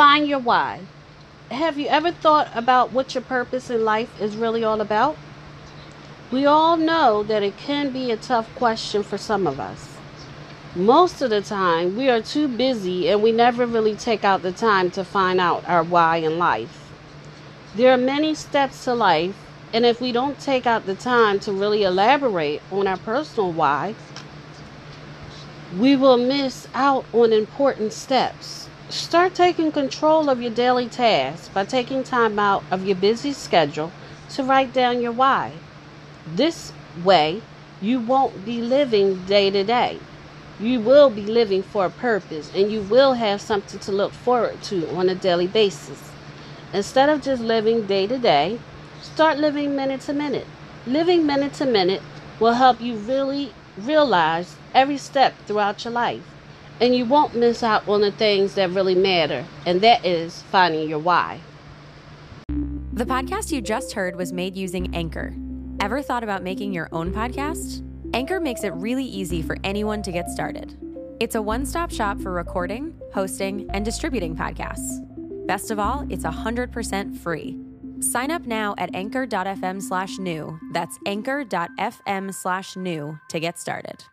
Find your why. Have you ever thought about what your purpose in life is really all about? We all know that it can be a tough question for some of us. Most of the time, we are too busy and we never really take out the time to find out our why in life. There are many steps to life, and if we don't take out the time to really elaborate on our personal why, we will miss out on important steps. Start taking control of your daily tasks by taking time out of your busy schedule to write down your why. This way, you won't be living day to day you will be living for a purpose and you will have something to look forward to on a daily basis. Instead of just living day to day, start living minute to minute. Living minute to minute will help you really realize every step throughout your life. And you won't miss out on the things that really matter, and that is finding your why. The podcast you just heard was made using Anchor. Ever thought about making your own podcast? Anchor makes it really easy for anyone to get started. It's a one stop shop for recording, hosting, and distributing podcasts. Best of all, it's 100% free. Sign up now at anchor.fm slash new. That's anchor.fm slash new to get started.